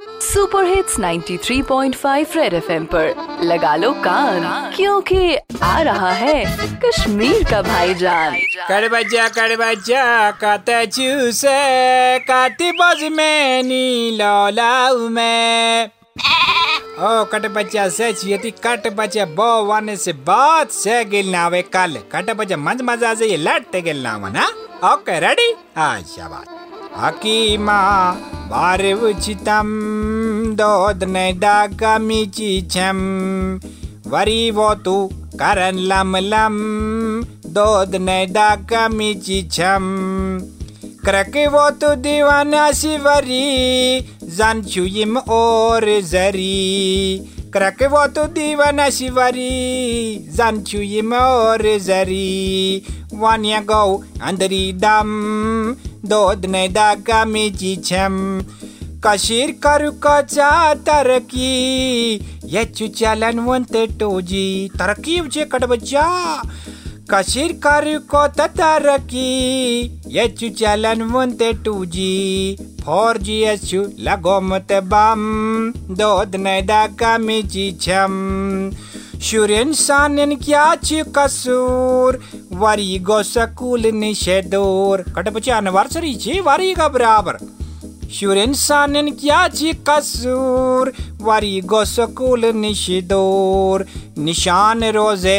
Super hits 93.5 red FM पर। लगा लो कान, क्योंकि आ रहा है कश्मीर का भाईजान। कर बच्चा कत चूसे काती बज में नी लौलाऊ में। ओ, कट बच्चा से छियती कट बच्चा बो वाने से बात से गिल ना आवे कल। कट बच्चा मंज मज़ा से ये लट गिल ना ना। ओके रेडी अच्छा बात। उचितम दोद ने डाका मीची छम। तू डाका मीची छम। करके वो तो दीवाना शिवरी जान छुयिम और जरी। करके वो तो दीवाना शिवरी जान छुयिम और जरी। वानिया गौ अंदरी दम दोद ने दागा मीची छम कशीर करू कचा तरकी। ये चुचालन वंते टोजी तरकी उचे कटबच्चा कशीर करू को तरकी। ये चुचालन वंते टूजी फोर जी एचु लगो मत बम। दोद ने दागा मीची छम शुरेन सानन क्या ची कसूर वरी गो सकूल निषेधोर कटे बच्चे एनिवर्सरी ची वरी का बराबर शुरेन सानन क्या ची कसूर वरी गो सकूल निषेधोर निशान रोज़े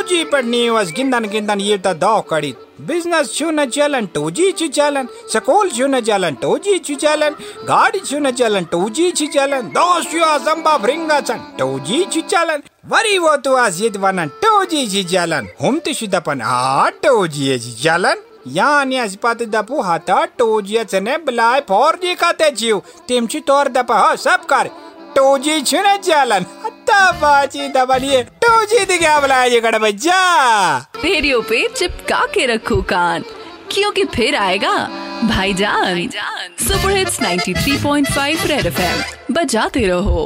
2G पढ़नी was gindan gindan yevta da kadit. Business chuna chalan 2G chi chalan, school chuna chalan 2G chi chalan, gaadi chuna chalan 2G chi chalan, dost yu azamba bringa chan 2G chi chalan. Wari wo tu az yedvanan 2G chi chalan. Humti shidapan a 2G chi chalan. यानी अजिपात दपू हाता टोजिया चने बलाय four G खाते जीव तिमची तोर दपा हो सब कर टोजी छुने जालन चलन बाजी दबलिए टोजी दी क्या कड़ बच्चा रेडियो पे चिपका के रखो कान, क्योंकि फिर आएगा भाईजान। सुपर हिट्स 93.5 रेड एफएम बजाते रहो।